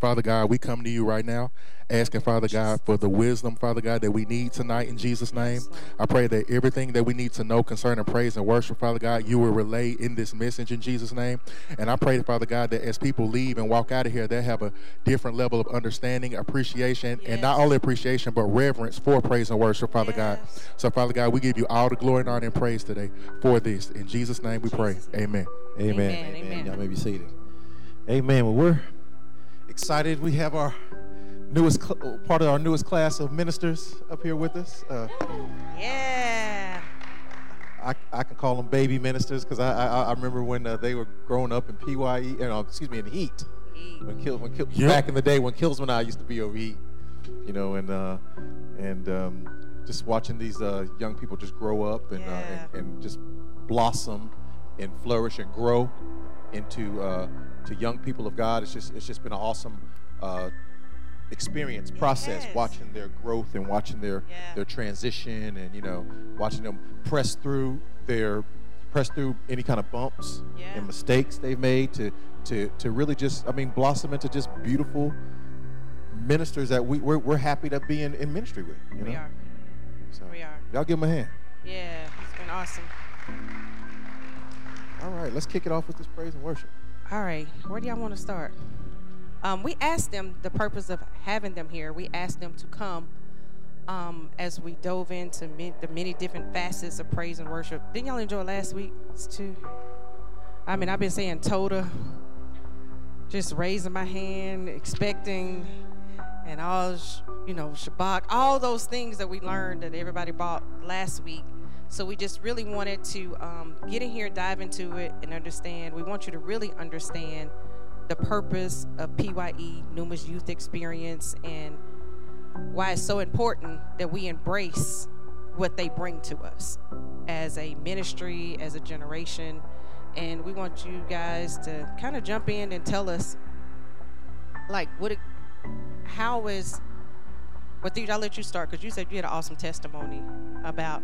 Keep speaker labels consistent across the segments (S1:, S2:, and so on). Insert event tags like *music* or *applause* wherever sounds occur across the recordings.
S1: Father God, we come to you right now, asking, Father God, for the wisdom, Father God, that we need tonight in Jesus' name. I pray that everything that we need to know concerning praise and worship, Father God, you will relay in this message in Jesus' name. And I pray, Father God, that as people leave and walk out of here, they have a different level of understanding, appreciation, yes. and not only appreciation, but reverence for praise and worship, Father yes. God. So, Father God, we give you all the glory and honor and praise today for this. In Jesus' name we pray. Amen.
S2: Amen. Amen. Amen. Y'all may be seated. Amen. Well, we're excited. We have our newest cl- part of our newest class of ministers up here with us. Uh,
S3: yeah.
S2: I, I can call them baby ministers because I, I, I remember when uh, they were growing up in PYE, you know, excuse me, in Heat. When Kill, when Kill, yep. back in the day when Killsman and I used to be over Heat, you know, and uh, and um, just watching these uh, young people just grow up and, uh, yeah. and, and just blossom and flourish and grow into uh, to young people of God. It's just it's just been an awesome uh, experience process watching their growth and watching their yeah. their transition and you know watching them press through their press through any kind of bumps yeah. and mistakes they've made to to to really just I mean blossom into just beautiful ministers that we we're, we're happy to be in, in ministry with. You know?
S3: We are. So we are.
S2: Y'all give them a hand.
S3: Yeah, it's been awesome.
S2: All right, let's kick it off with this praise and worship.
S3: All right, where do y'all want to start? Um, we asked them the purpose of having them here. We asked them to come um, as we dove into the many different facets of praise and worship. Didn't y'all enjoy last week too? I mean, I've been saying Toda, just raising my hand, expecting, and all, you know, Shabach, all those things that we learned that everybody bought last week. So we just really wanted to um, get in here, dive into it, and understand. We want you to really understand the purpose of PYE, Numa's Youth Experience, and why it's so important that we embrace what they bring to us as a ministry, as a generation. And we want you guys to kind of jump in and tell us, like, what, it, how is, well, I'll let you start because you said you had an awesome testimony about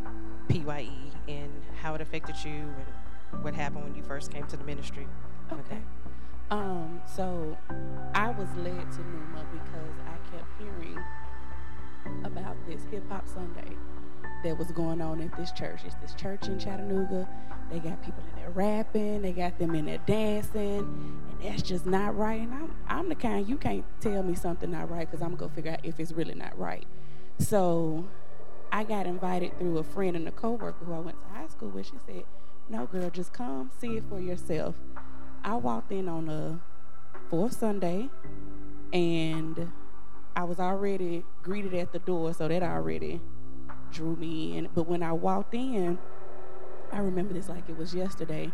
S3: PYE and how it affected you and what happened when you first came to the ministry.
S4: Okay. Um, so I was led to Numa because I kept hearing about this hip hop Sunday that was going on at this church. It's this church in Chattanooga. They got people in there rapping, they got them in there dancing, and that's just not right. And I'm, I'm the kind you can't tell me something not right because I'm gonna go figure out if it's really not right. So I got invited through a friend and a coworker who I went to high school with. She said, "No, girl, just come see it for yourself." I walked in on a fourth Sunday, and I was already greeted at the door, so that already drew me in. But when I walked in, I remember this like it was yesterday.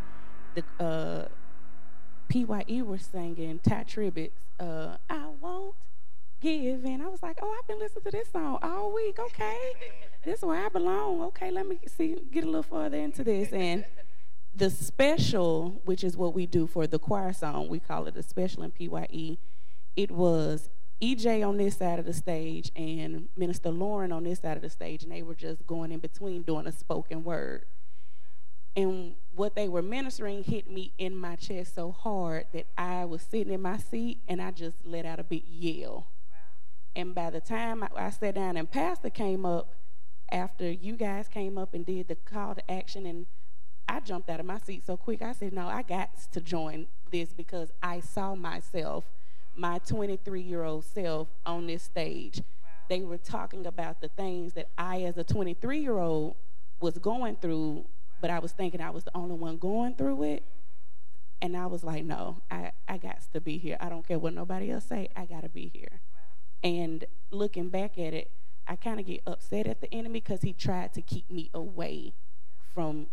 S4: The uh, PYE were singing Tye Tribbett's uh, "I Won't give. And I was like, oh, I've been listening to this song all week. Okay. this is where I belong. Okay, let me see, get a little further into this. And the special, which is what we do for the choir song, we call it a special in PYE. It was EJ on this side of the stage and Minister Lauren on this side of the stage, and they were just going in between doing a spoken word. And what they were ministering hit me in my chest so hard that I was sitting in my seat and I just let out a big yell. And by the time I, I sat down and Pastor came up, after you guys came up and did the call to action, and I jumped out of my seat so quick, I said, No, I got to join this because I saw myself, my 23 year old self, on this stage. Wow. They were talking about the things that I, as a 23 year old, was going through, wow. but I was thinking I was the only one going through it. And I was like, no, I, I got to be here. I don't care what nobody else say. I got to be here. And looking back at it, I kind of get upset at the enemy because he tried to keep me away from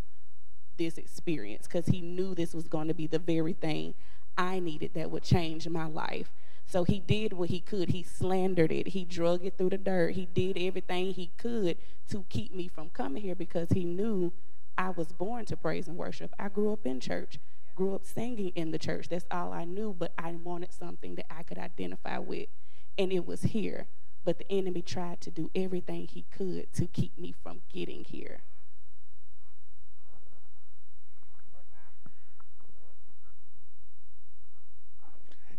S4: this experience because he knew this was going to be the very thing I needed that would change my life. So he did what he could. He slandered it. He drug it through the dirt. He did everything he could to keep me from coming here because he knew I was born to praise and worship. I grew up in church, grew up singing in the church. That's all I knew, but I wanted something that I could identify with and it was here. But the enemy tried to do everything he could to keep me from getting here.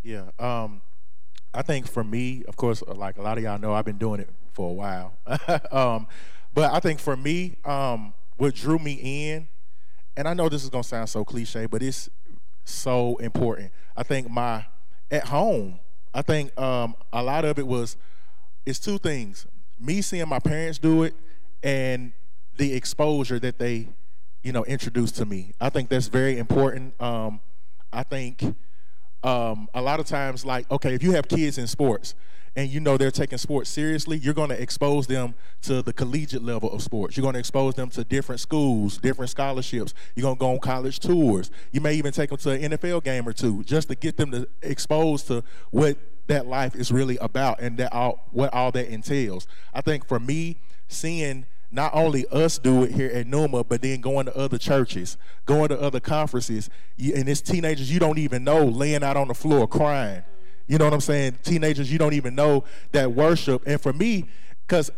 S1: Yeah, um, I, think for me, of course, like a lot of y'all know, I've been doing it for a while. *laughs* um, but I think for me, um, what drew me in, and I know this is gonna sound so cliche, but it's so important. I think my at home, I think um, a lot of it was it's two things: me seeing my parents do it, and the exposure that they, you know, introduced to me. I think that's very important. Um, I think um, a lot of times, like, okay, if you have kids in sports and you know they're taking sports seriously, you're going to expose them to the collegiate level of sports. You're going to expose them to different schools, different scholarships. You're going to go on college tours. You may even take them to an NFL game or two just to get them to exposed to what that life is really about and that all, what all that entails. I think for me, seeing not only us do it here at Numa, but then going to other churches, going to other conferences, and it's teenagers you don't even know laying out on the floor crying. You know what I'm saying? Teenagers you don't even know that worship. And for me, because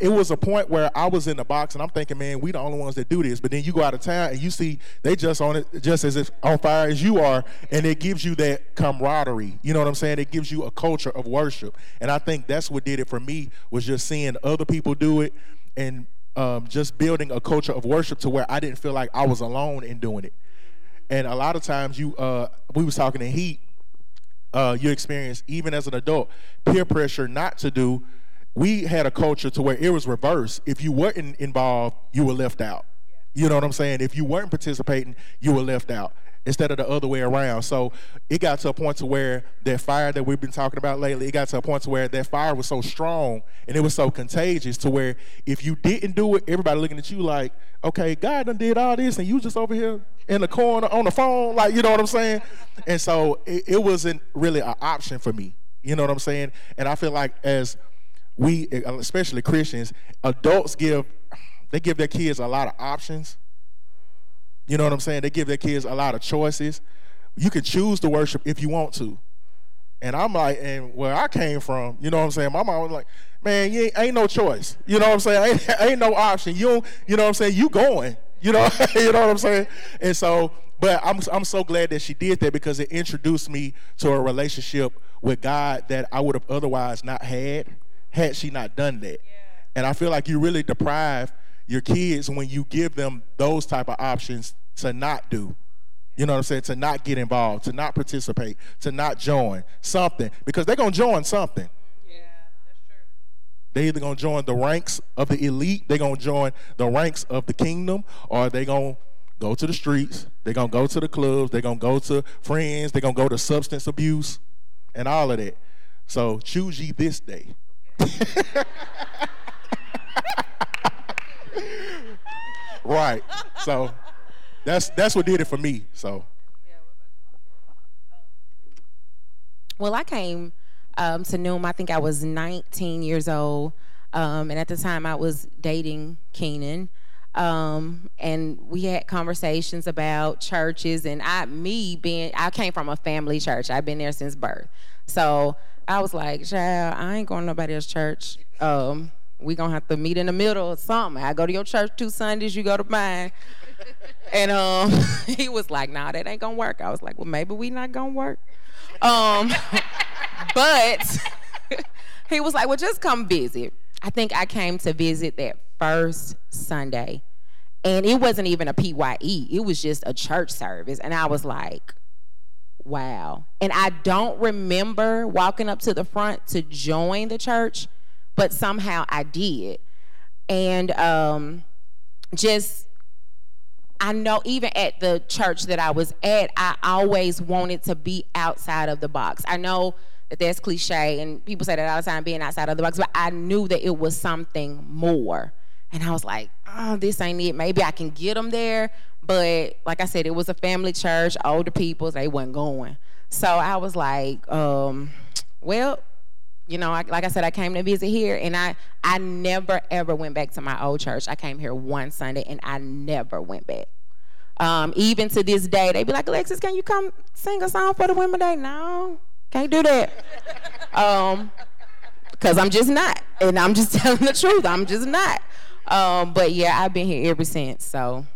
S1: it was a point where I was in the box and I'm thinking, man, we the only ones that do this. But then you go out of town and you see they just on it, just as if on fire as you are, and it gives you that camaraderie. You know what I'm saying? It gives you a culture of worship, and I think that's what did it for me was just seeing other people do it and um, just building a culture of worship to where I didn't feel like I was alone in doing it. And a lot of times, you uh, we was talking in heat. Uh, you experience even as an adult peer pressure not to do. We had a culture to where it was reversed. If you weren't involved, you were left out. You know what I'm saying? If you weren't participating, you were left out instead of the other way around. So it got to a point to where that fire that we've been talking about lately, it got to a point to where that fire was so strong and it was so contagious to where if you didn't do it, everybody looking at you like, okay, God done did all this and you just over here in the corner on the phone, like you know what I'm saying? And so it, it wasn't really an option for me. You know what I'm saying? And I feel like as we, especially Christians, adults give they give their kids a lot of options you know what I'm saying? They give their kids a lot of choices. You can choose to worship if you want to. And I'm like, and where I came from, you know what I'm saying? My mom was like, man, you ain't, ain't no choice. You know what I'm saying? *laughs* Ain't, ain't no option. You, you know what I'm saying? You going. You know, *laughs* you know what I'm saying? And so, but I'm I'm so glad that she did that because it introduced me to a relationship with God that I would have otherwise not had had she not done that. Yeah. And I feel like you really deprive your kids when you give them those type of options to not do. You know what I'm saying? To not get involved, to not participate, to not join something because they're going to join something. Yeah, that's true. They either going to join the ranks of the elite, they're going to join the ranks of the kingdom, or they going to go to the streets, they're going to go to the clubs, they're going to go to friends, they're going to go to substance abuse and all of that. So choose ye this day. *laughs* right. So that's that's what did it for me. So.
S5: Well, I came um, to Noom. I think I was 19 years old, um, and at the time I was dating Keenan. Um, and we had conversations about churches, and I, me being, I came from a family church. I've been there since birth, so I was like, "Child, I ain't going to nobody else's church. Um, we gonna have to meet in the middle or something. I go to your church two Sundays, you go to mine." *laughs* and um, *laughs* he was like, "Nah, that ain't gonna work." I was like, "Well, maybe we not gonna work." Um, *laughs* but he was like, "Well, just come visit." I think I came to visit that first Sunday, and it wasn't even a PYE. It was just a church service, and I was like, "Wow!" And I don't remember walking up to the front to join the church, but somehow I did, and um, just I know even at the church that I was at, I always wanted to be outside of the box. I know that that's cliche and people say that all the time, being outside of the box, but I knew that it was something more. And I was like, oh, this ain't it. Maybe I can get them there. But like I said, it was a family church, older people, they wasn't going. So I was like, um, well, you know, I, like I said, I came to visit here, and I I never ever went back to my old church. I came here one Sunday, and I never went back. Um, even to this day, they be like, Alexis, can you come sing a song for the women day? No, can't do that. *laughs* um, cause I'm just not, and I'm just *laughs* telling the truth. I'm just not. Um, but yeah, I've been here ever since. So.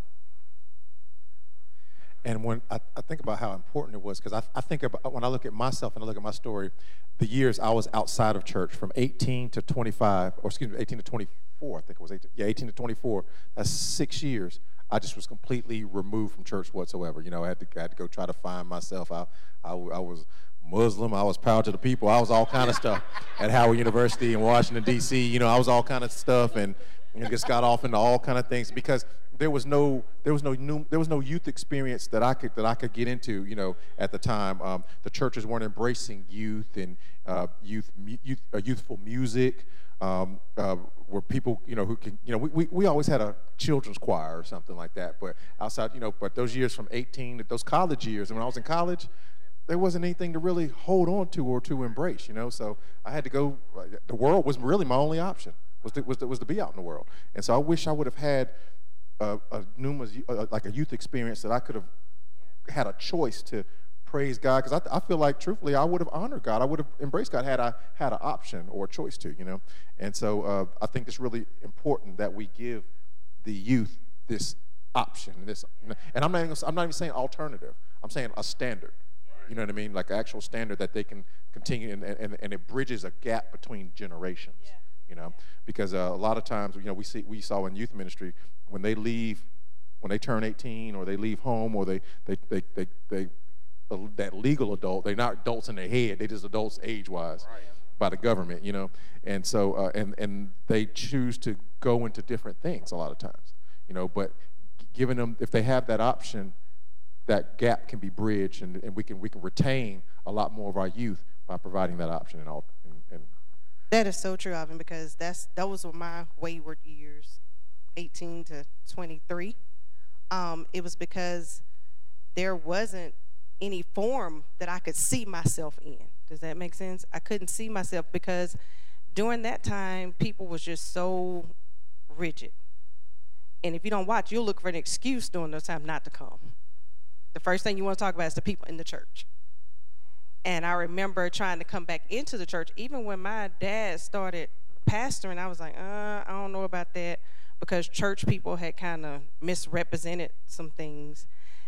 S2: And when I, I think about how important it was, because I, I think about when I look at myself and I look at my story, the years I was outside of church from 18 to 25, or excuse me, 18 to 24, I think it was 18, yeah, 18 to 24. That's six years. I just was completely removed from church whatsoever. You know, I had to, I had to go try to find myself. I, I, I was Muslim. I was proud to the people. I was all kind of *laughs* stuff at Howard University in Washington D.C. You know, I was all kind of stuff, and, and just got off into all kind of things because there was no there was no new, there was no youth experience that I could that I could get into. You know, at the time, um, the churches weren't embracing youth and uh, youth youth uh, youthful music. Um, uh, where people, you know, who can, you know, we, we, we always had a children's choir or something like that. But outside, you know, but those years from 18 to those college years, and when I was in college, there wasn't anything to really hold on to or to embrace, you know. So I had to go. The world was really my only option was to, was to, was to be out in the world. And so I wish I would have had a, a numerous like a youth experience that I could have had a choice to praise God because I, I feel like truthfully I would have honored God. I would have embraced God had I had an option or a choice to, you know. And so uh, I think it's really important that we give the youth this option. This, and I'm not even, I'm not even saying alternative. I'm saying a standard. You know what I mean? Like an actual standard that they can continue, and, and, and it bridges a gap between generations. Yeah. You know, because uh, a lot of times, you know, we see we saw in youth ministry when they leave, when they turn 18 or they leave home or they they they they, they uh, that legal adult, they're not adults in their head; they're just adults age-wise. Right by the government, you know, and so uh, and and they choose to go into different things a lot of times, you know. But giving them, if they have that option, that gap can be bridged and, and we can we can retain a lot more of our youth by providing that option and all and, and
S3: that is so true Alvin because that's those were my wayward years 18 to 23 um, it was because there wasn't any form that I could see myself in. Does that make sense? I couldn't see myself because during that time people was just so rigid. And if you don't watch you'll look for an excuse during those time not to come. The first thing you want to talk about is the people in the church. And I remember trying to come back into the church, even when my dad started pastoring, I was like, uh, I don't know about that because church people had kind of misrepresented some things.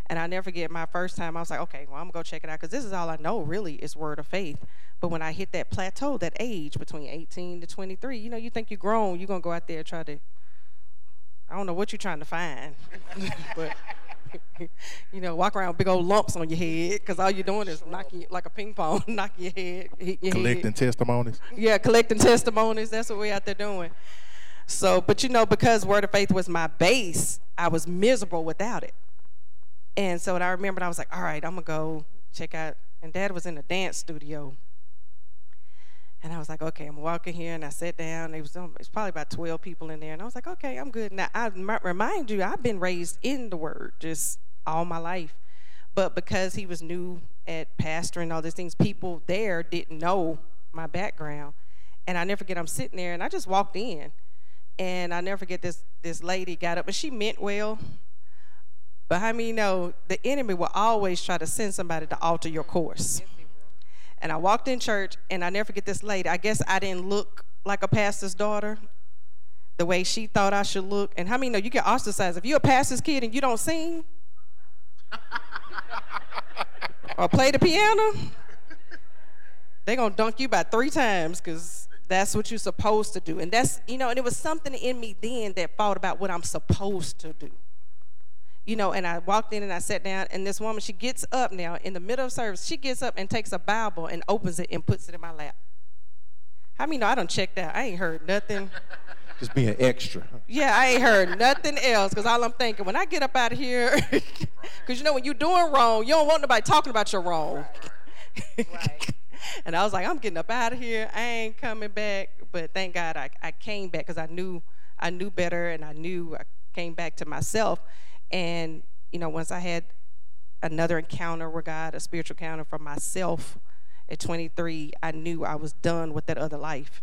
S3: And I never forget my first time, I was like, okay, well, I'm going to go check it out because this is all I know really is word of faith. But when I hit that plateau, that age between 18 to 23, you know, you think you're grown, you're going to go out there and try to, I don't know what you're trying to find. *laughs* but *laughs* you know, walk around with big old lumps on your head because all you're doing is knocking like a ping pong, *laughs* knock your head, hit your
S1: collecting
S3: head.
S1: testimonies.
S3: Yeah, collecting testimonies. That's what we're out there doing. So, but you know, because Word of Faith was my base, I was miserable without it. And so I remembered I was like, all right, I'm gonna go check out. And Dad was in the dance studio and I was like, okay, I'm walking here, and I sat down. It was, um, it was probably about 12 people in there, and I was like, okay, I'm good. Now, I remind you, I've been raised in the Word just all my life, but because he was new at pastoring all these things, people there didn't know my background, and I never forget. I'm sitting there, and I just walked in, and I never forget this this lady got up, and she meant well. But how many you know the enemy will always try to send somebody to alter your course? And I walked in church, and I never forget this lady. I guess I didn't look like a pastor's daughter the way she thought I should look. And how many know you get ostracized? If you're a pastor's kid and you don't sing *laughs* or play the piano, they're going to dunk you about three times because that's what you're supposed to do. And that's, you know, and it was something in me then that thought about what I'm supposed to do you know, and I walked in and I sat down, and this woman, she gets up now in the middle of service. She gets up and takes a Bible and opens it and puts it in my lap. How many know I don't check that? I ain't heard nothing. *laughs*
S2: Just being extra.
S3: Yeah, I ain't heard nothing else because all I'm thinking when I get up out of here, *laughs* because you know when you're doing wrong, you don't want nobody talking about your wrong. Right. *laughs* right. and I was like, I'm getting up out of here. I ain't coming back. But thank God I, I came back because I knew I knew better and I knew I came back to myself. And, you know, once I had another encounter with God, a spiritual encounter for myself at 23, I knew I was done with that other life.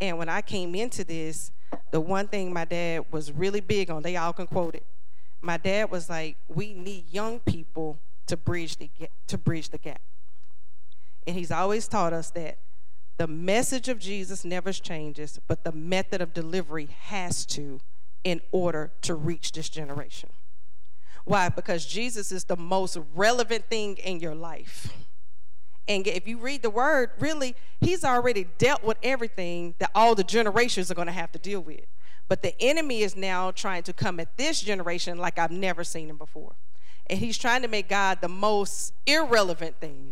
S3: And when I came into this, the one thing my dad was really big on, they all can quote it. My dad was like, "We need young people to bridge the to bridge the gap." And he's always taught us that the message of Jesus never changes, but the method of delivery has to in order to reach this generation Why? Because Jesus is the most relevant thing in your life. And if you read the word, really, he's already dealt with everything that all the generations are going to have to deal with. But the enemy is now trying to come at this generation like I've never seen him before. And he's trying to make God the most irrelevant thing.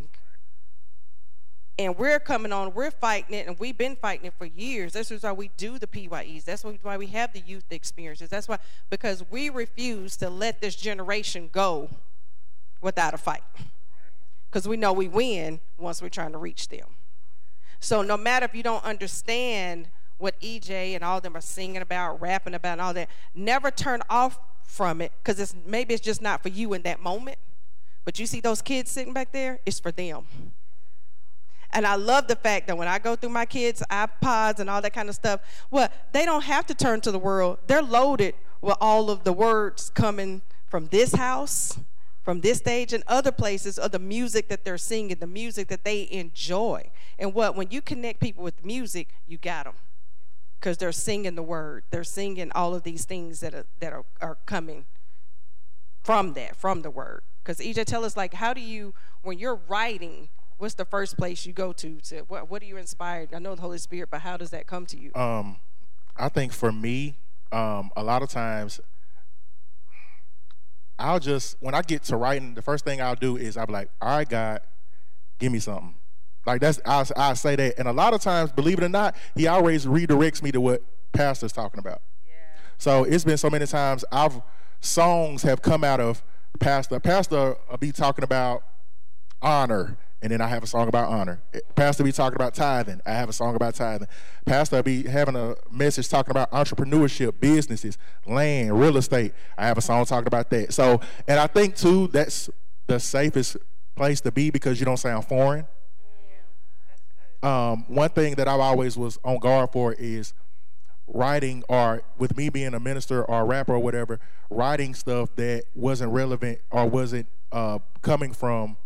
S3: And we're coming on, we're fighting it, and we've been fighting it for years. This is why we do the PYEs. That's why we have the youth experiences. That's why, because we refuse to let this generation go without a fight because we know we win once we're trying to reach them. So no matter if you don't understand what EJ and all them are singing about, rapping about, and all that, never turn off from it because it's maybe it's just not for you in that moment. But you see those kids sitting back there, it's for them. And I love the fact that when I go through my kids' iPods and all that kind of stuff, well, they don't have to turn to the world. They're loaded with all of the words coming from this house from this stage and other places of the music that they're singing, the music that they enjoy. And what, when you connect people with music, you got them. Because they're singing the word, they're singing all of these things that are, that are, are coming from that, from the word. Because EJ, tell us, like, how do you, when you're writing, what's the first place you go to? To what, what are you inspired? I know the Holy Spirit, but how does that come to you?
S1: Um, I think for me, um, a lot of times I'll just when I get to writing, the first thing I'll do is I'll be like, all right, God, give me something. Like that's I I say that, and a lot of times, believe it or not, He always redirects me to what Pastor's talking about. Yeah. So it's been so many times I've songs have come out of Pastor. Pastor will be talking about honor and then I have a song about honor. Pastor be talking about tithing. I have a song about tithing. Pastor be having a message talking about entrepreneurship, businesses, land, real estate. I have a song talking about that. So, and I think too that's the safest place to be because you don't sound foreign. Um, one thing that I always was on guard for is writing or with me being a minister or a rapper or whatever, writing stuff that wasn't relevant or wasn't uh, coming from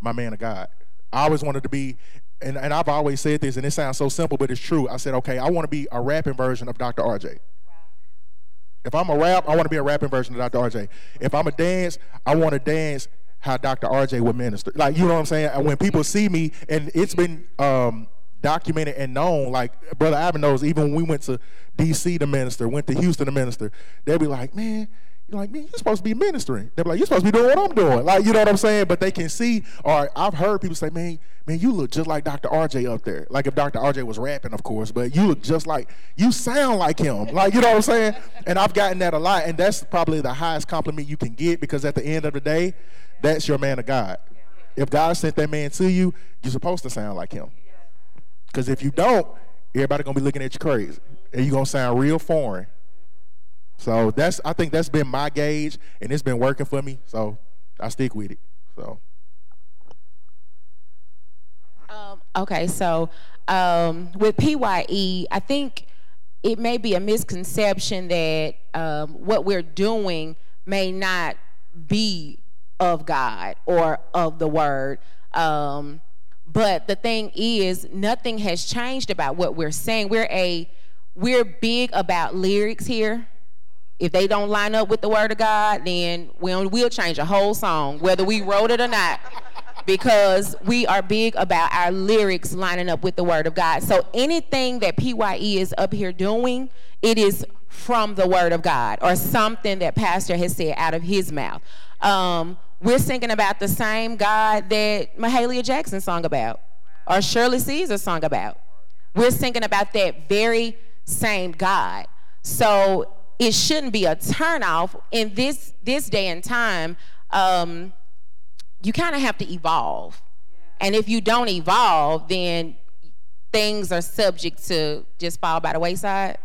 S1: my man of God. I always wanted to be, and, and I've always said this, and it sounds so simple, but it's true. I said, okay, I want to be a rapping version of Dr. RJ. If I'm a rap, I want to be a rapping version of Dr. RJ. If I'm a dance, I want to dance how Dr. RJ would minister. Like, you know what I'm saying? When people see me, and it's been um, documented and known, like Brother Ivan knows, even when we went to D.C. to minister, went to Houston to minister, they'd be like, man, you're like, man, you're supposed to be ministering. They're like, you're supposed to be doing what I'm doing. Like, you know what I'm saying? But they can see, or I've heard people say, man, man, you look just like Dr. RJ up there. Like if Dr. RJ was rapping, of course, but you look just like, you sound like him. *laughs* Like, you know what I'm saying? And I've gotten that a lot. And that's probably the highest compliment you can get because at the end of the day, that's your man of God. If God sent that man to you, you're supposed to sound like him. Because if you don't, everybody gonna be looking at you crazy. And you're gonna sound real foreign. So that's I think that's been my gauge, and it's been working for me. So I stick with it. So.
S5: Um, okay, so um, with PYE, I think it may be a misconception that um, what we're doing may not be of God or of the Word. Um, but the thing is, nothing has changed about what we're saying. We're a we're big about lyrics here. If they don't line up with the word of God, then we'll, we'll change a whole song, whether we wrote it or not, because we are big about our lyrics lining up with the word of God. So anything that PYE is up here doing, it is from the word of God or something that Pastor has said out of his mouth. Um, we're singing about the same God that Mahalia Jackson sung about or Shirley Caesar sung about. We're singing about that very same God. So it shouldn't be a turnoff in this this day and time. Um, you kind of have to evolve, and if you don't evolve, then things are subject to just fall by the wayside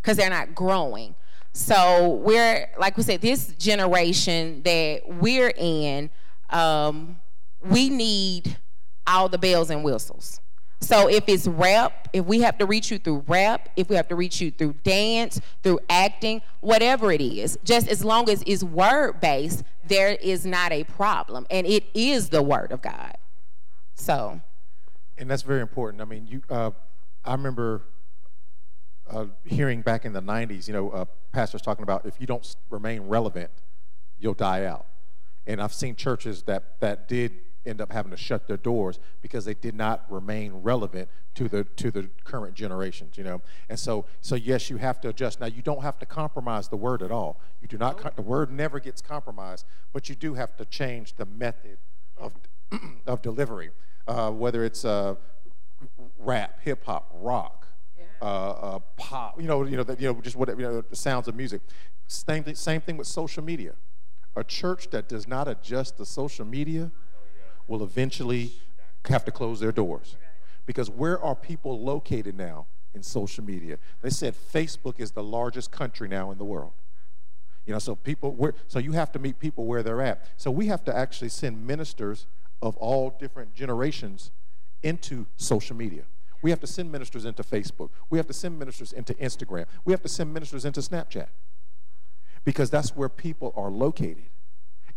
S5: because they're not growing. So we're like we said, this generation that we're in, um, we need all the bells and whistles. So if it's rap, if we have to reach you through rap, if we have to reach you through dance, through acting, whatever it is, just as long as it's word based, there is not a problem. And it is the word of God. So.
S2: And that's very important. I mean, you. Uh, I remember uh, hearing back in the '90s, you know, uh, pastors talking about if you don't remain relevant, you'll die out. And I've seen churches that, that did end up having to shut their doors because they did not remain relevant to the to the current generations you know? And so so yes you have to adjust. Now you don't have to compromise the word at all. You do not the word never gets compromised but you do have to change the method of *clears throat* of delivery uh, whether it's uh, rap hip hop rock uh, uh, pop you know you know the, you know just whatever you know the sounds of music. Same thing same thing with social media. A church that does not adjust to social media will eventually have to close their doors. Because where are people located now in social media? They said Facebook is the largest country now in the world. You know, so people, so you have to meet people where they're at. So we have to actually send ministers of all different generations into social media. We have to send ministers into Facebook. We have to send ministers into Instagram. We have to send ministers into Snapchat because that's where people are located.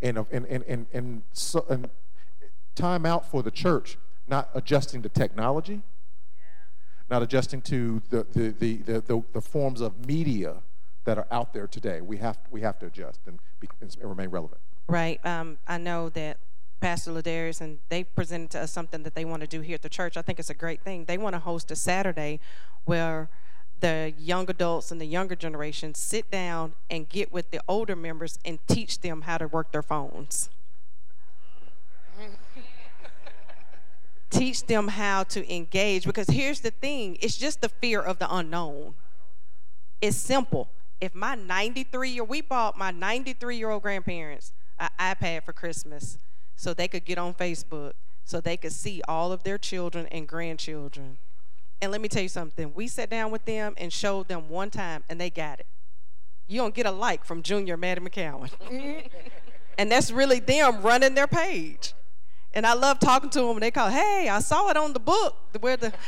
S2: And, and, and, and, and, so, and time out for the church not adjusting to technology, not adjusting to the, the, the, the, forms of media that are out there today. We have, we have to adjust and remain relevant.
S3: Right. Um, I know that Pastor Ladarius and they presented to us something that they want to do here at the church. I think it's a great thing. They want to host a Saturday where the young adults and the younger generation sit down and get with the older members and teach them how to work their phones. Teach them how to engage because here's the thing it's just the fear of the unknown. It's simple. If my 93 year we bought my 93 year old grandparents an iPad for Christmas so they could get on Facebook, so they could see all of their children and grandchildren and let me tell you something. We sat down with them and showed them one time, and they got it. You don't get a like from Junior Maddie McCowan. *laughs* and that's really them running their page. And I love talking to them, and they call, hey, I saw it on the book where the. *laughs*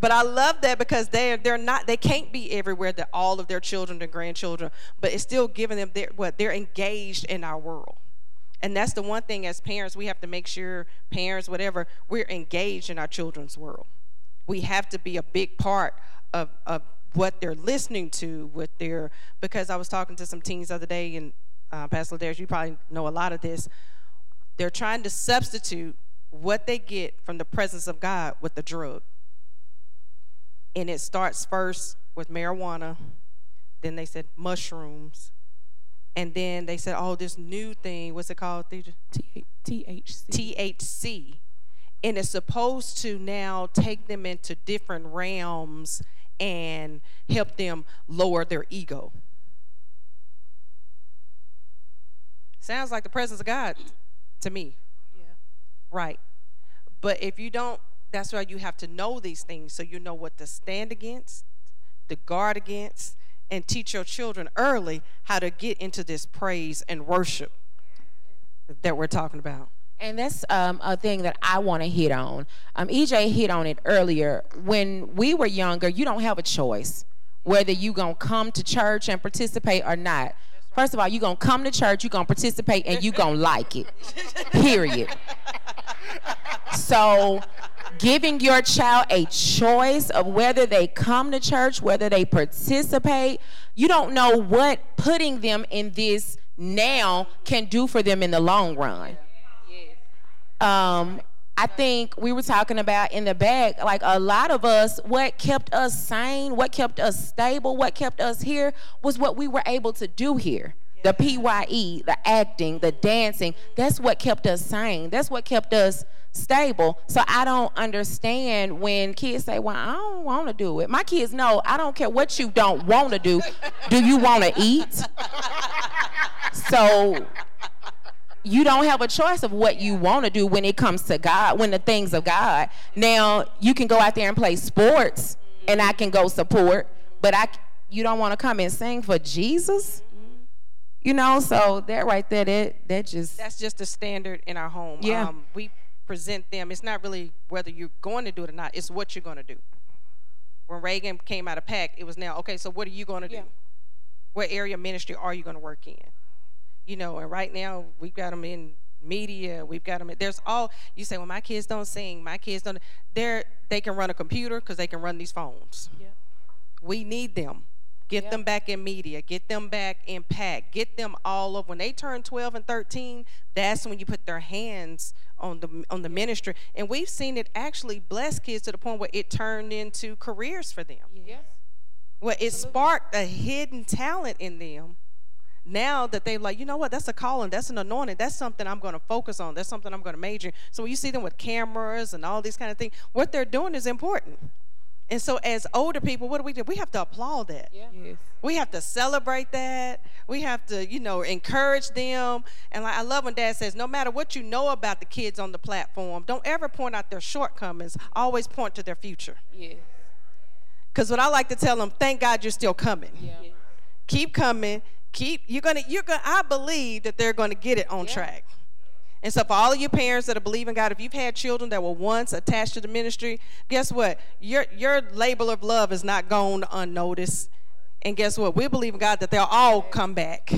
S3: but I love that because they're they're not they can't be everywhere that all of their children and grandchildren, but it's still giving them their what they're engaged in our world. And that's the one thing as parents, we have to make sure, parents, whatever, we're engaged in our children's world. We have to be a big part of, of what they're listening to, what they're, because I was talking to some teens the other day, and uh, Pastor Ladarius, you probably know a lot of this. They're trying to substitute what they get from the presence of God with the drug. And it starts first with marijuana, then they said mushrooms, and then they said, "Oh, this new thing, what's it called?
S4: THC.
S3: THC, and it's supposed to now take them into different realms and help them lower their ego." Sounds like the presence of God to me.
S4: Yeah.
S3: Right. But if you don't, that's why you have to know these things so you know what to stand against, to guard against, and teach your children early how to get into this praise and worship that we're talking about.
S5: And that's um, a thing that I want to hit on. Um, EJ hit on it earlier. When we were younger, you don't have a choice whether you gonna come to church and participate or not. First of all, you're gonna come to church, you're gonna participate, and you're gonna like it. *laughs* Period. So giving your child a choice of whether they come to church, whether they participate. You don't know what putting them in this now can do for them in the long run. Um, I think we were talking about in the back, like a lot of us, what kept us sane, what kept us stable, what kept us here was what we were able to do here. The PYE, the acting, the dancing, that's what kept us sane. That's what kept us stable. So I don't understand when kids say, Well, I don't want to do it. My kids know I don't care what you don't want to do. Do you want to eat? *laughs* So you don't have a choice of what you want to do when it comes to God, when the things of God. Now, you can go out there and play sports and I can go support, but I you don't want to come and sing for Jesus? You know, so that right there, that that just
S3: that's just the standard in our home.
S5: Yeah,
S3: um, we present them. It's not really whether you're going to do it or not. It's what you're going to do. When Reagan came out of PAC, it was now okay. So what are you going to do?
S5: Yeah.
S3: What area ministry are you going to work in? You know, and right now we've got them in media. We've got them. In, there's all you say. Well, my kids don't sing. My kids don't. They're they can run a computer because they can run these phones.
S5: Yeah.
S3: We need them. Get yep. them back in media. Get them back in pack. Get them all up. When they turn 12 and 13, that's when you put their hands on the on the ministry. And we've seen it actually bless kids to the point where it turned into careers for them.
S4: Yes.
S3: Well, it sparked a hidden talent in them. Now that they're like, you know what, that's a calling, that's an anointing, that's something I'm going to focus on, that's something I'm going to major. So when you see them with cameras and all these kind of things, what they're doing is important. And so, as older people, what do we do? We have to applaud that.
S4: Yeah. Yes.
S3: We have to celebrate that. We have to, you know, encourage them. And like I love when Dad says, no matter what you know about the kids on the platform, don't ever point out their shortcomings. Always point to their future.
S4: Yes.
S3: Because what I like to tell them, thank God you're still coming.
S4: Yeah.
S3: Keep coming. Keep. You're gonna. You're gonna. I believe that they're gonna get it on yeah. track. And so, for all of you parents that are believing God, if you've had children that were once attached to the ministry, guess what? Your your label of love is not gone unnoticed. And guess what? We believe in God that they'll all come back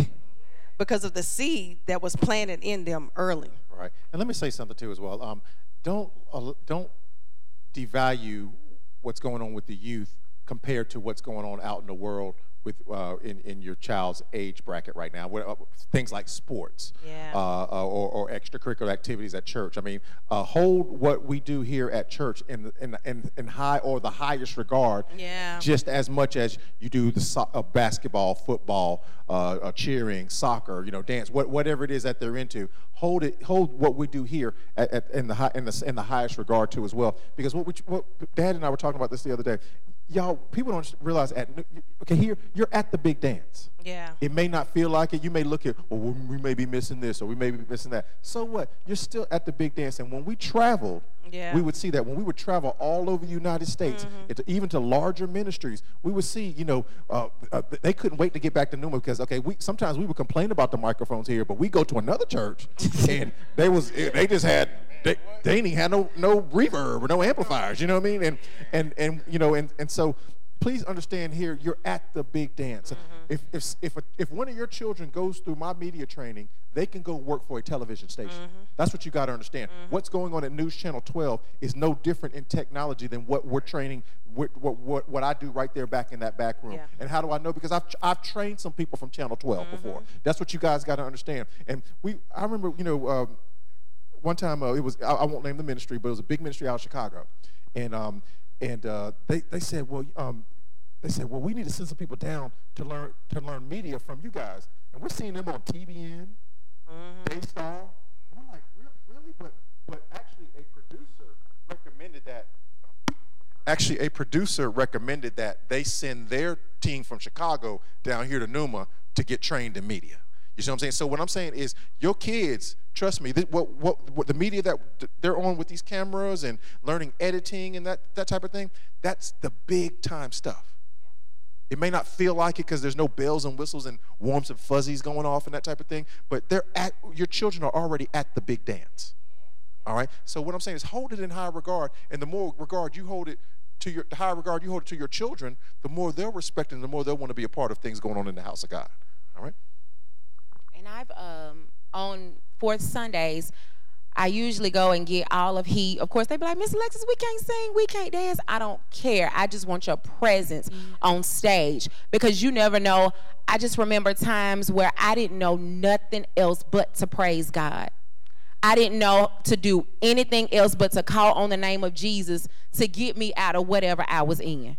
S3: because of the seed that was planted in them early.
S2: Right. And let me say something too as well. Um, don't uh, don't devalue what's going on with the youth compared to what's going on out in the world with uh, in, in your child's age bracket right now. uh, things like sports
S3: yeah.
S2: uh, uh, or, or, extracurricular activities at church. I mean, uh, hold what we do here at church in, in, in, in, high or the highest regard,
S3: yeah.
S2: just as much as you do the so- uh, basketball, football, cheering, soccer, you know, dance, what, whatever it is that they're into. Hold it. Hold what we do here at, at, in the high, in the in the highest regard too as well. Because what we, what Dad and I were talking about this the other day y'all, people don't realize at okay here you're at the big dance.
S3: Yeah.
S2: It may not feel like it. You may look at well, we may be missing this or we may be missing that. So what? You're still at the big dance. And when we traveled,
S3: yeah.
S2: we would see that when we would travel all over the United States, mm-hmm. even to larger ministries, we would see, you know, uh, uh, they couldn't wait to get back to Numa because, okay, we sometimes we would complain about the microphones here, but we go to another church *laughs* and they was they just had they, they ain't had no no reverb or no amplifiers. You know what I mean? And and and you know and and so please understand here you're at the big dance. Mm-hmm. If if if a, if one of your children goes through my media training, they can go work for a television station. Mm-hmm. That's what you got to understand. Mm-hmm. What's going on at News Channel 12 is no different in technology than what we're training what what what, what I do right there back in that back room.
S3: Yeah.
S2: And how do I know? Because I've I've trained some people from Channel 12 mm-hmm. before. That's what you guys got to understand. And we I remember you know. Um, one time uh, it was I, I, won't name the ministry, but it was a big ministry out of Chicago, and um, and uh, they they said, well, um, they said, well, we need to send some people down to learn to learn media from you guys, and we're seeing them on TBN, mm-hmm. Daystar. We're like, really? But but actually, a producer recommended that. Actually, a producer recommended that they send their team from Chicago down here to Numa to get trained in media. You see what I'm saying? So what I'm saying is, your kids Trust me, what, what, what the media that they're on with these cameras and learning editing and that, that type of thing, that's the big time stuff. It may not feel like it because there's no bells and whistles and warms and fuzzies going off and that type of thing, but they're at, your children are already at the big dance. All right? So what I'm saying is hold it in high regard, and the more regard you hold it to your the higher regard you hold it to your children, the more they'll respect and the more they'll want to be a part of things going on in the house of God. All right?
S5: I've um on fourth Sundays, I usually go and get all of he. Of course, they be like, Miss Alexis, we can't sing, we can't dance. I don't care. I just want your presence mm-hmm. on stage because you never know. I just remember times where I didn't know nothing else but to praise God. I didn't know to do anything else but to call on the name of Jesus to get me out of whatever I was in.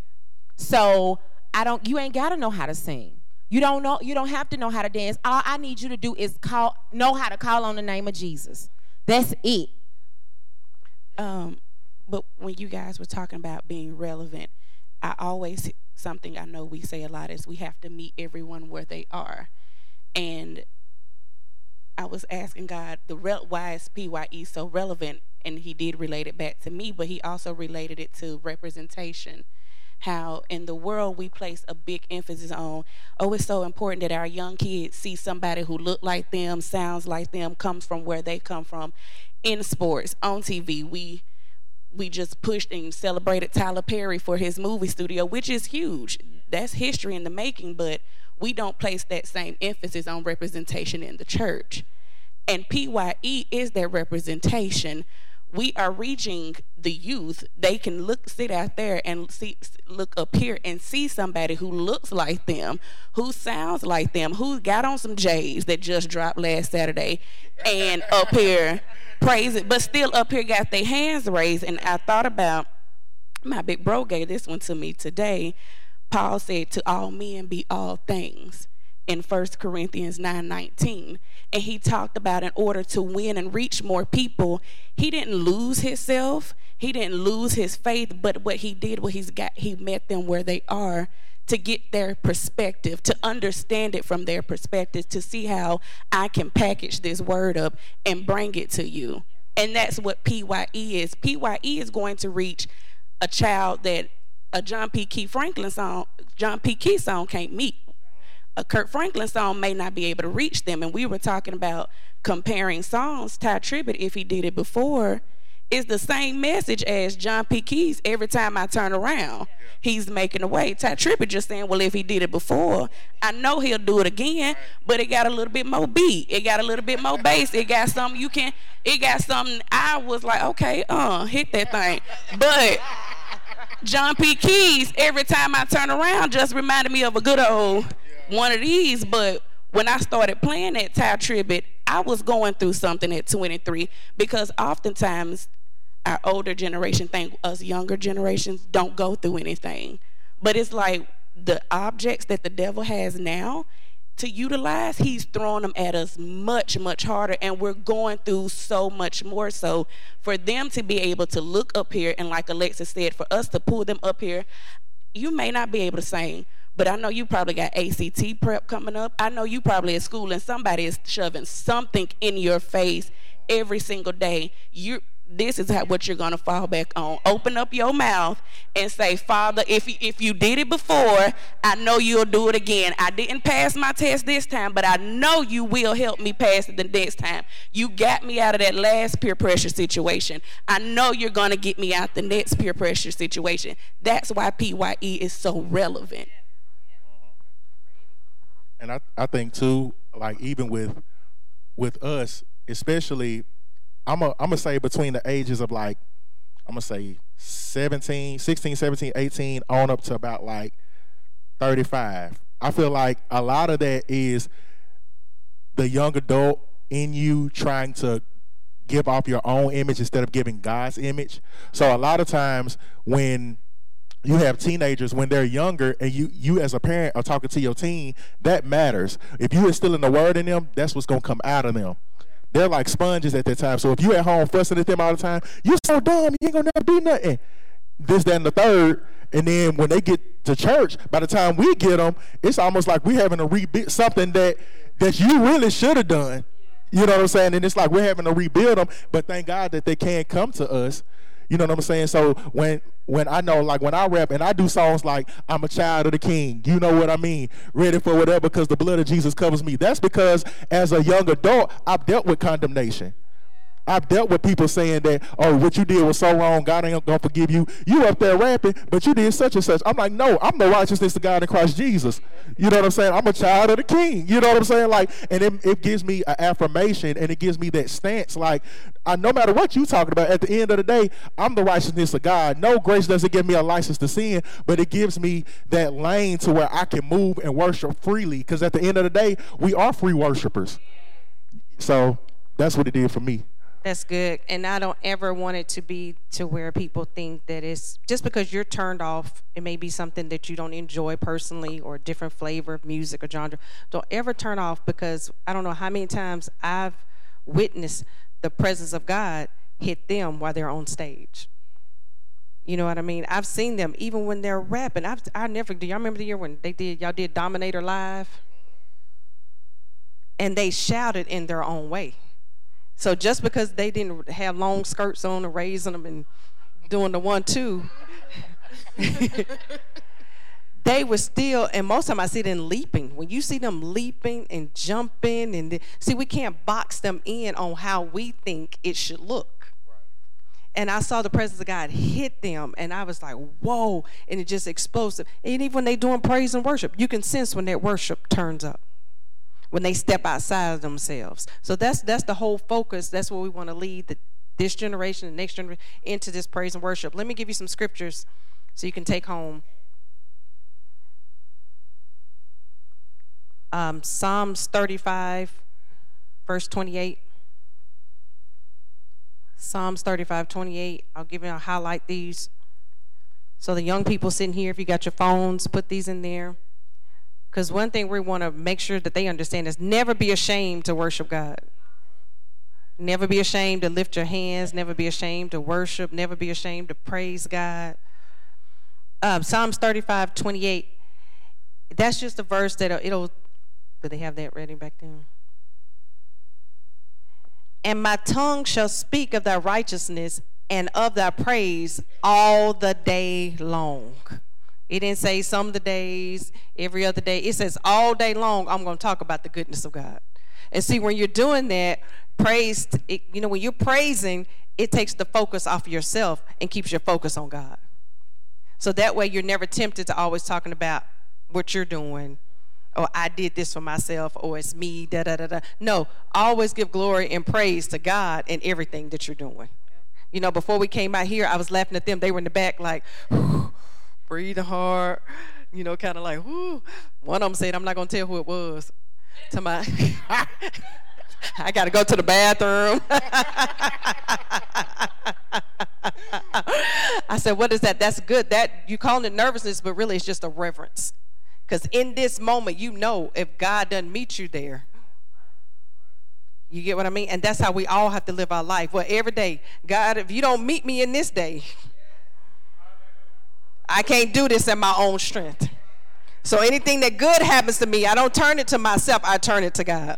S5: So I don't. You ain't got to know how to sing. You don't know, you don't have to know how to dance. All I need you to do is call know how to call on the name of Jesus. That's it.
S4: Um, but when you guys were talking about being relevant, I always something I know we say a lot is we have to meet everyone where they are. And I was asking God, the re- why is PYE so relevant? And He did relate it back to me, but He also related it to representation how in the world we place a big emphasis on oh it's so important that our young kids see somebody who look like them sounds like them comes from where they come from. In sports on tv we we just pushed and celebrated tyler perry for his movie studio which is huge. That's history in the making but we don't place that same emphasis on representation in the church. And pye is that representation we are reaching the youth. They can look, sit out there and see, look up here and see somebody who looks like them, who sounds like them, who got on some J's that just dropped last Saturday, and *laughs* up here praise it, but still up here got their hands raised. And I thought about my big bro gave this one to me today. Paul said, "To all men be all things." In 1 Corinthians 9:19 and he talked about in order to win and reach more people he didn't lose himself he didn't lose his faith but what he did was he's got he met them where they are to get their perspective to understand it from their perspective to see how I can package this word up and bring it to you and that's what PYE is PYE is going to reach a child that a John P. Kee Franklin song John P. Kee song can't meet a Kirk Franklin song may not be able to reach them. And we were talking about comparing songs. Tye Tribbett, if he did it before, is the same message as John P. Kee's every time I turn around. He's making a way. Tye Tribbett just saying, well, if he did it before, I know he'll do it again, but it got a little bit more beat. It got a little bit more bass. It got something you can, it got something I was like, okay, uh, hit that thing. But John P. Kee's, every time I turn around, just reminded me of a good old one of these, but when I started playing that Tye Tribbett, I was going through something at 23 because oftentimes our older generation think us younger generations don't go through anything. But it's like the objects that the devil has now to utilize, he's throwing them at us much, much harder. And we're going through so much more. So for them to be able to look up here, and like Alexa said, for us to pull them up here, you may not be able to sing, but I know you probably got ACT prep coming up. I know you probably at school and somebody is shoving something in your face every single day. You this is how, what you're going to fall back on. Open up your mouth and say, Father, if you, if you did it before, I know you'll do it again. I didn't pass my test this time, but I know you will help me pass it the next time. You got me out of that last peer pressure situation. I know you're going to get me out the next peer pressure situation. That's why PYE is so relevant
S1: and I, I think too, like even with with us, especially, I'm a, I'm gonna say between the ages of like, I'm gonna say 17, 16, 17, 18, on up to about like 35. I feel like a lot of that is the young adult in you trying to give off your own image instead of giving God's image. So a lot of times when you have teenagers when they're younger and you you as a parent are talking to your teen that matters. If you instilling the word in them that's what's going to come out of them. They're like sponges at that time. So if you at home fussing at them all the time you're so dumb you ain't gonna never be nothing. This that and the third. And then when they get to church by the time we get them it's almost like we're having to rebuild something that that you really should have done. You know what i'm saying? And it's like we're having to rebuild them but thank god that they can't come to us you know what I'm saying? So when when I know like when I rap and I do songs like I'm a child of the king, you know what I mean? Ready for whatever because the blood of Jesus covers me. That's because as a young adult, I've dealt with condemnation. I've dealt with people saying that, oh, what you did was so wrong, God ain't gonna forgive you. You up there rapping, but you did such and such. I'm like, no, I'm the righteousness of God in Christ Jesus. You know what I'm saying? I'm a child of the King. You know what I'm saying? Like, and it, it gives me an affirmation and it gives me that stance. Like, I, no matter what you talking about, at the end of the day, I'm the righteousness of God. No grace doesn't give me a license to sin, but it gives me that lane to where I can move and worship freely. Because at the end of the day, we are free worshipers. So that's what it did for me.
S3: That's good. And I don't ever want it to be to where people think that it's just because you're turned off, it may be something that you don't enjoy personally or a different flavor of music or genre. Don't ever turn off because I don't know how many times I've witnessed the presence of God hit them while they're on stage. You know what I mean? I've seen them even when they're rapping. I've, I never, do y'all remember the year when they did, y'all did Dominator Live? And they shouted in their own way. So just because they didn't have long skirts on and raising them and doing the one two, *laughs* they were still, and most of them I see them leaping. When you see them leaping and jumping, and see, we can't box them in on how we think it should look. And I saw the presence of God hit them, and I was like, whoa, and it just explosive. And even when they doing praise and worship, you can sense when that worship turns up when they step outside of themselves. So that's that's the whole focus. That's what we want to lead the, this generation, the next generation, into this praise and worship. Let me give you some scriptures so you can take home. Um, Psalms 35, verse 28. Psalms 35, 28. I'll give you, I'll highlight these. So the young people sitting here, if you got your phones, put these in there. Because one thing we want to make sure that they understand is never be ashamed to worship God. Never be ashamed to lift your hands. Never be ashamed to worship. Never be ashamed to praise God. Um, Psalms 35, 28. That's just a verse that it'll. Do they have that ready back then? And my tongue shall speak of thy righteousness and of thy praise all the day long. It didn't say some of the days, every other day. It says all day long, I'm going to talk about the goodness of God. And see, when you're doing that, praise, it, you know, when you're praising, it takes the focus off of yourself and keeps your focus on God. So that way you're never tempted to always talking about what you're doing or I did this for myself or it's me, da da da da. No, always give glory and praise to God in everything that you're doing. You know, before we came out here, I was laughing at them. They were in the back like, breathing hard, you know, kind of like, whoo. One of them said, I'm not going to tell who it was. To my, *laughs* I got to go to the bathroom. *laughs* I said, what is that? That's good. That you calling it nervousness, but really it's just a reverence. Because in this moment, you know if God doesn't meet you there, you get what I mean? And that's how we all have to live our life. Well, every day, God, if you don't meet me in this day, I can't do this in my own strength. So anything that good happens to me, I don't turn it to myself, I turn it to God.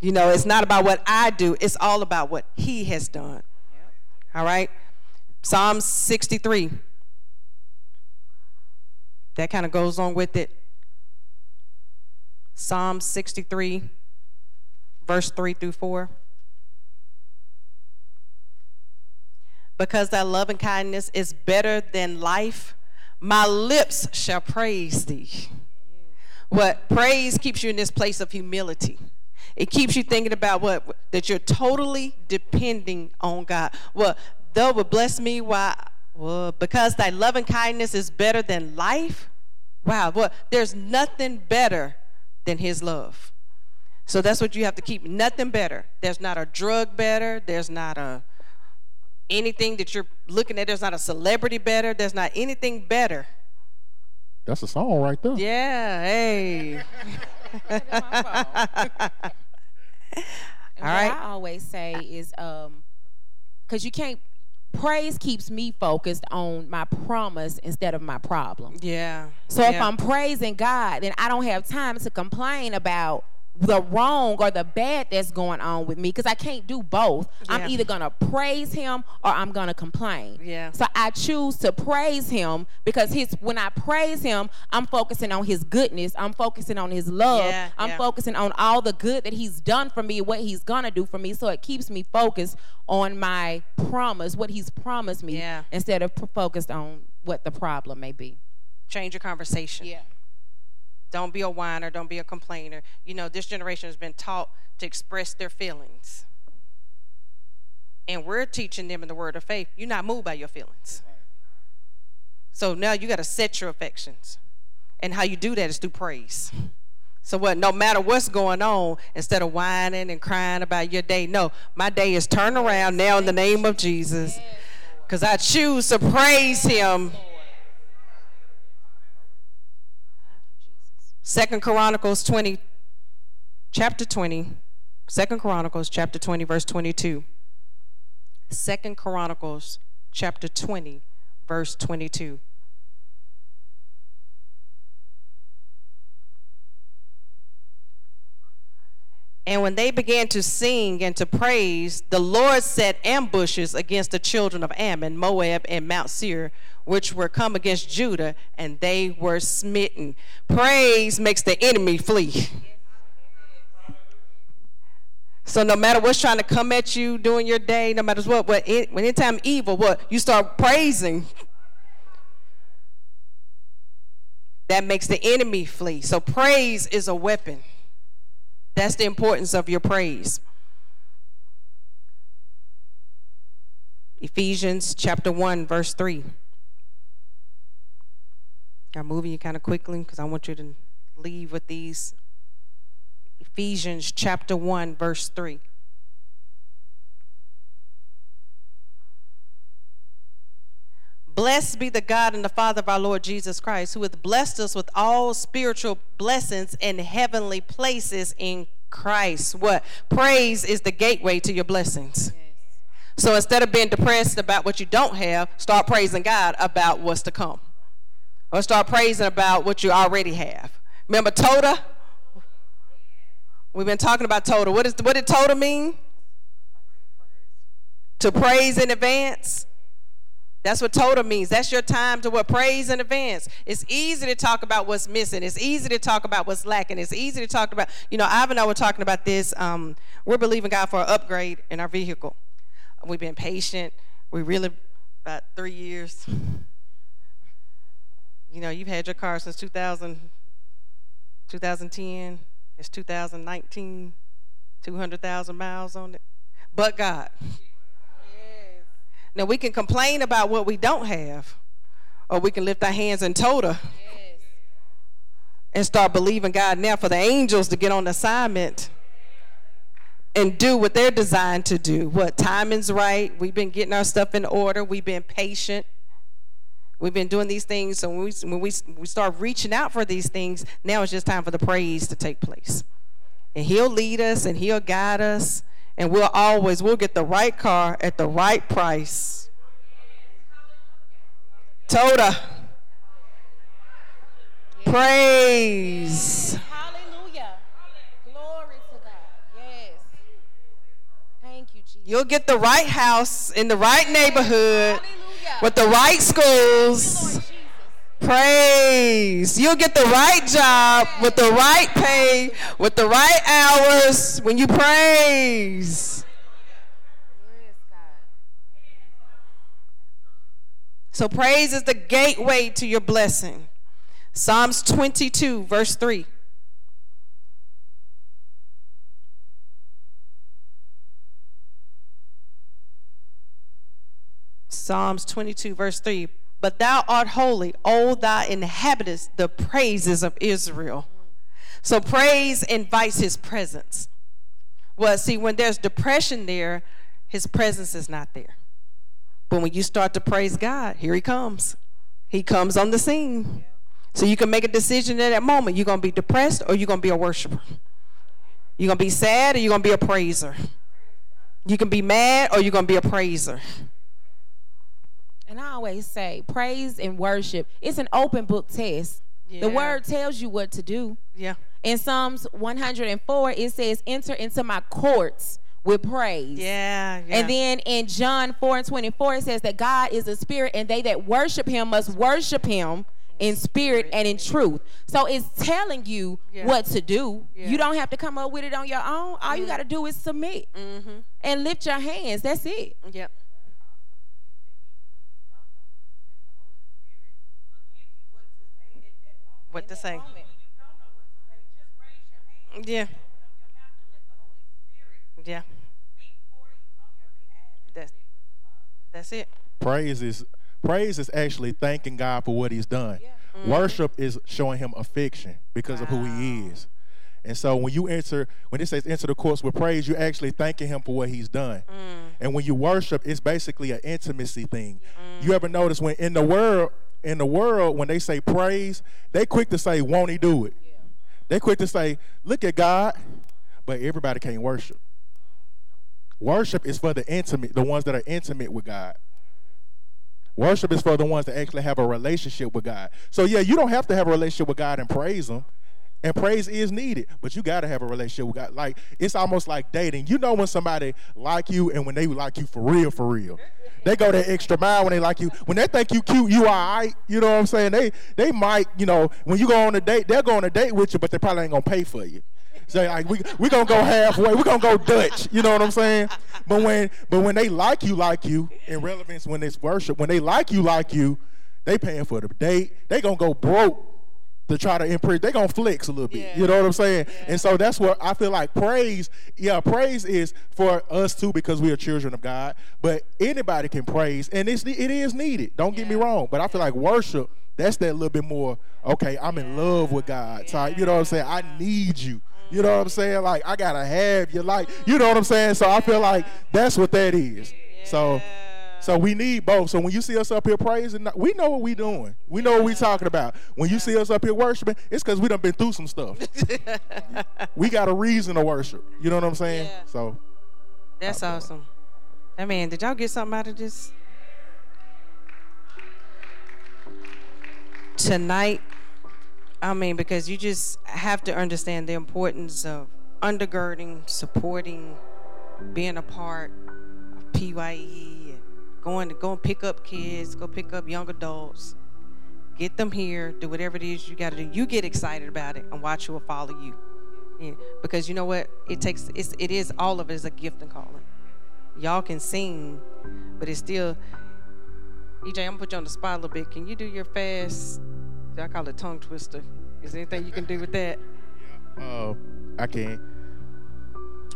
S3: You know, it's not about what I do, it's all about what He has done. All right? Psalm 63. That kind of goes on with it. Psalm 63 verse 3 through 4. Because thy loving kindness is better than life, my lips shall praise thee. What praise keeps you in this place of humility. It keeps you thinking about what that you're totally depending on God. Well, thou will bless me why well, because thy loving kindness is better than life. Wow, well, there's nothing better than his love. So that's what you have to keep. Nothing better. There's not a drug better. There's not a anything that you're looking at. There's not a celebrity better. There's not anything better.
S1: That's a song right there.
S3: Yeah. Hey. *laughs*
S5: All right. I always say is um, because you can't. Praise keeps me focused on my promise instead of my problem.
S3: Yeah.
S5: So
S3: yeah.
S5: if I'm praising God, then I don't have time to complain about the wrong or the bad that's going on with me because I can't do both. Yeah. I'm either going to praise him or I'm going to complain.
S3: Yeah.
S5: So I choose to praise him because his when I praise him, I'm focusing on his goodness. I'm focusing on his love.
S3: Yeah,
S5: I'm
S3: yeah.
S5: focusing on all the good that he's done for me, what he's going to do for me. So it keeps me focused on my promise, what he's promised me
S3: Yeah.
S5: instead of p- focused on what the problem may be.
S3: Change your conversation.
S5: Yeah.
S3: Don't be a whiner. Don't be a complainer. You know, this generation has been taught to express their feelings. And we're teaching them in the word of faith. You're not moved by your feelings. So now you got to set your affections. And how you do that is through praise. So what? No matter what's going on, instead of whining and crying about your day, no, my day is turned around now in the name of Jesus. Because I choose to praise him Second Chronicles 20, chapter 20. Second Chronicles chapter 20, verse 22. Second Chronicles chapter 20, verse 22. And when they began to sing and to praise, the Lord set ambushes against the children of Ammon, Moab, and Mount Seir, which were come against Judah, and they were smitten. Praise makes the enemy flee. So no matter what's trying to come at you during your day, no matter what, what when anytime evil, what you start praising, that makes the enemy flee. So praise is a weapon. That's the importance of your praise. Ephesians chapter 1, verse 3. I'm moving you kind of quickly because I want you to leave with these. Ephesians chapter 1, verse 3. Blessed be the God and the Father of our Lord Jesus Christ, who hath blessed us with all spiritual blessings in heavenly places in Christ. What? Praise is the gateway to your blessings. Yes. So instead of being depressed about what you don't have, start praising God about what's to come. Or start praising about what you already have. Remember Toda? We've been talking about Toda. What, is, what did Toda mean? To praise in advance. That's what Toda means. That's your time to what praise in advance. It's easy to talk about what's missing. It's easy to talk about what's lacking. It's easy to talk about, you know, Ivan and I were talking about this. Um, we're believing God for an upgrade in our vehicle. We've been patient. We really, about three years. You know, you've had your car since 2000, 2010. It's 2019, 200,000 miles on it. But God. Now we can complain about what we don't have, or we can lift our hands in Toda and start believing God now for the angels to get on assignment and do what they're designed to do. What timing's right. We've been getting our stuff in order. We've been patient. We've been doing these things. So when we, when we, we start reaching out for these things, now it's just time for the praise to take place. And He'll lead us and He'll guide us and we'll always we'll get the right car at the right price. Toda. Praise.
S5: Hallelujah. Glory to God. Yes. Thank you, Jesus.
S3: You'll get the right house in the right neighborhood Hallelujah. with the right schools. Praise. You'll get the right job with the right pay, with the right hours when you praise. So, praise is the gateway to your blessing. Psalms 22, verse 3. Psalms 22, verse 3 but thou art holy, O thou inhabitest the praises of Israel. So praise invites his presence. Well, see, when there's depression there, his presence is not there. But when you start to praise God, here he comes. He comes on the scene. So you can make a decision at that moment. You're going to be depressed or you're going to be a worshiper. You're going to be sad or you're going to be a praiser. You can be mad or you're going to be a praiser.
S5: And I always say, praise and worship, it's an open book test. Yeah. The word tells you what to do.
S3: Yeah.
S5: In Psalms 104, it says, enter into my courts with praise.
S3: Yeah, yeah.
S5: And then in John 4 and 24, it says that God is a spirit, and they that worship him must worship him in spirit and in truth. So it's telling you yeah. what to do. Yeah. You don't have to come up with it on your own. All mm-hmm. you got to do is submit mm-hmm. and lift your hands. That's it.
S3: Yep. What to say. Yeah. Yeah. That's that's it.
S1: Praise is praise is actually thanking God for what He's done. Yeah. Mm-hmm. Worship is showing Him affection because wow. of who He is. And so when you enter, when it says enter the courts with praise, you're actually thanking him for what he's done. Mm. And when you worship, it's basically an intimacy thing. Mm. You ever notice when in the world, in the world, when they say praise, they quick to say, won't he do it? Yeah. They quick to say, look at God, but everybody can't worship. Worship is for the intimate, the ones that are intimate with God. Worship is for the ones that actually have a relationship with God. So yeah, you don't have to have a relationship with God and praise him. And praise is needed, but you got to have a relationship with God. Like it's almost like dating. You know when somebody like you and when they like you for real, for real. They go that extra mile when they like you. When they think you cute, you all right. You know what I'm saying? They they might, you know, when you go on a date, they'll go on a date with you, but they probably ain't gonna pay for you. Say like we we gonna go halfway. We gonna go Dutch. You know what I'm saying? But when but when they like you, like you in relevance, when it's worship, when they like you, like you, they paying for the date. They gonna go broke to try to impress. They're gonna flex a little bit.
S3: Yeah.
S1: You know what I'm saying?
S3: Yeah.
S1: And so that's what I feel like praise, yeah, praise is for us too because we are children of God. But anybody can praise, and it's it is needed. Don't get me wrong. But I feel like worship, that's that little bit more, okay, I'm in love with God. So you know what I'm saying? I need you. You know what I'm mm-hmm. saying? Like I gotta have you. Like you know what I'm saying? So I feel like that's what that is. So so we need both. So when you see us up here praising, we know what we doing. We know what we talking about. When you see us up here worshiping, it's because we done been through some stuff. *laughs* we got a reason to worship. You know what I'm saying?
S3: Yeah.
S1: So
S3: That's awesome. I mean, did y'all get something out of this? Tonight, I mean, because you just have to understand the importance of undergirding, supporting, being a part of PYE, going to go and pick up kids, go pick up young adults, get them here, do whatever it is you got to do. You get excited about it, and watch who will follow you. Yeah, because you know what? It takes it's, it is all of it is a gift and calling. Y'all can sing, but it's still. EJ, I'm gonna put you on the spot a little bit. Can you do your fast? I call it tongue twister. Is there anything you can do with that?
S1: uh, I can.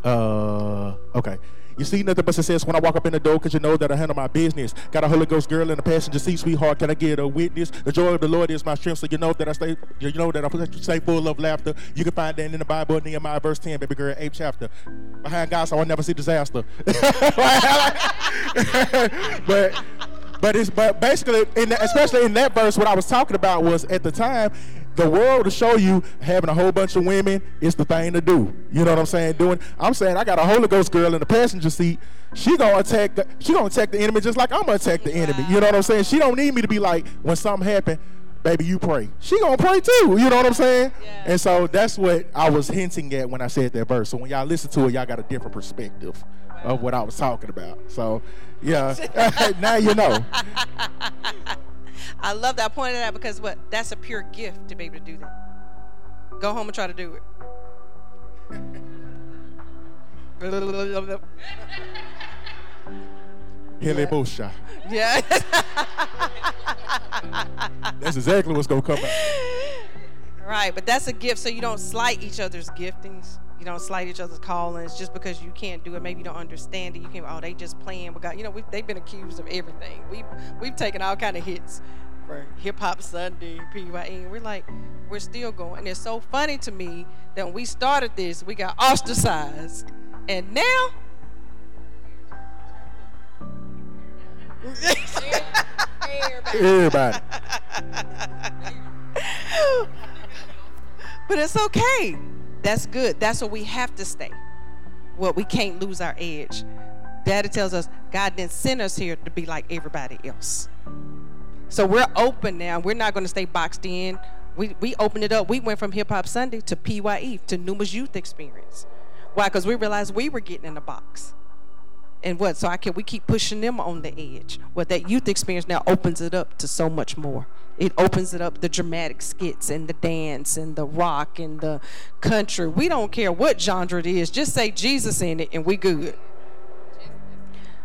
S1: Uh, okay. You see nothing but success when I walk up in the door because you know that I handle my business. Got a Holy Ghost girl in the passenger seat, sweetheart. Can I get a witness? The joy of the Lord is my strength, so you know that I stay. You know that I stay full of laughter. You can find that in the Bible, Nehemiah verse ten, baby girl, eighth chapter. Behind God, so I never see disaster. *laughs* but but it's but basically, in especially in that verse, what I was talking about was at the time, the world to show you having a whole bunch of women is the thing to do. You know what I'm saying? Doing. I'm saying I got a Holy Ghost girl in the passenger seat. She gonna attack. The, she gonna attack the enemy just like I'm gonna attack the enemy. You know what I'm saying? She don't need me to be like when something happen. Baby, you pray. She gonna pray too. You know what I'm saying?
S3: Yeah.
S1: And so that's what I was hinting at when I said that verse. So when y'all listen to it, y'all got a different perspective of what I was talking about. So, yeah, *laughs* *laughs* now you know. *laughs*
S3: I love that. I pointed that out because what? That's a pure gift to be able to do that. Go home and try to do it.
S1: Hele Mosha.
S3: yeah.
S1: That's exactly what's gonna come out.
S3: Right, but that's a gift, so you don't slight each other's giftings. You don't slight each other's callings just because you can't do it. Maybe you don't understand it. You can't. Oh, they just playing with God. You know, we, they've been accused of everything. We we've taken all kind of hits for Hip Hop Sunday, PYE. And we're like, we're still going. And it's so funny to me that when we started this, we got ostracized, and now. *laughs* *laughs*
S1: Everybody. *laughs*
S3: but it's okay. That's good. That's what we have to stay. What we can't lose our edge. Daddy tells us God didn't send us here to be like everybody else. So we're open now. We're not going to stay boxed in. We we opened it up. We went from Hip Hop Sunday to PYE to Numa's Youth Experience. Why? Because we realized we were getting in a box. And what? So I can we keep pushing them on the edge. What that youth experience now opens it up to so much more. It opens it up the dramatic skits and the dance and the rock and the country. We don't care what genre it is. Just say Jesus in it and we good.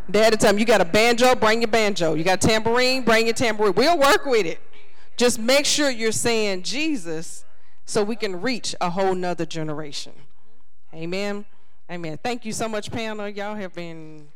S3: Day at time. You got a banjo, bring your banjo. You got tambourine, bring your tambourine. We'll work with it. Just make sure you're saying Jesus so we can reach a whole nother generation. Amen. Amen. Thank you so much, panel. Y'all have been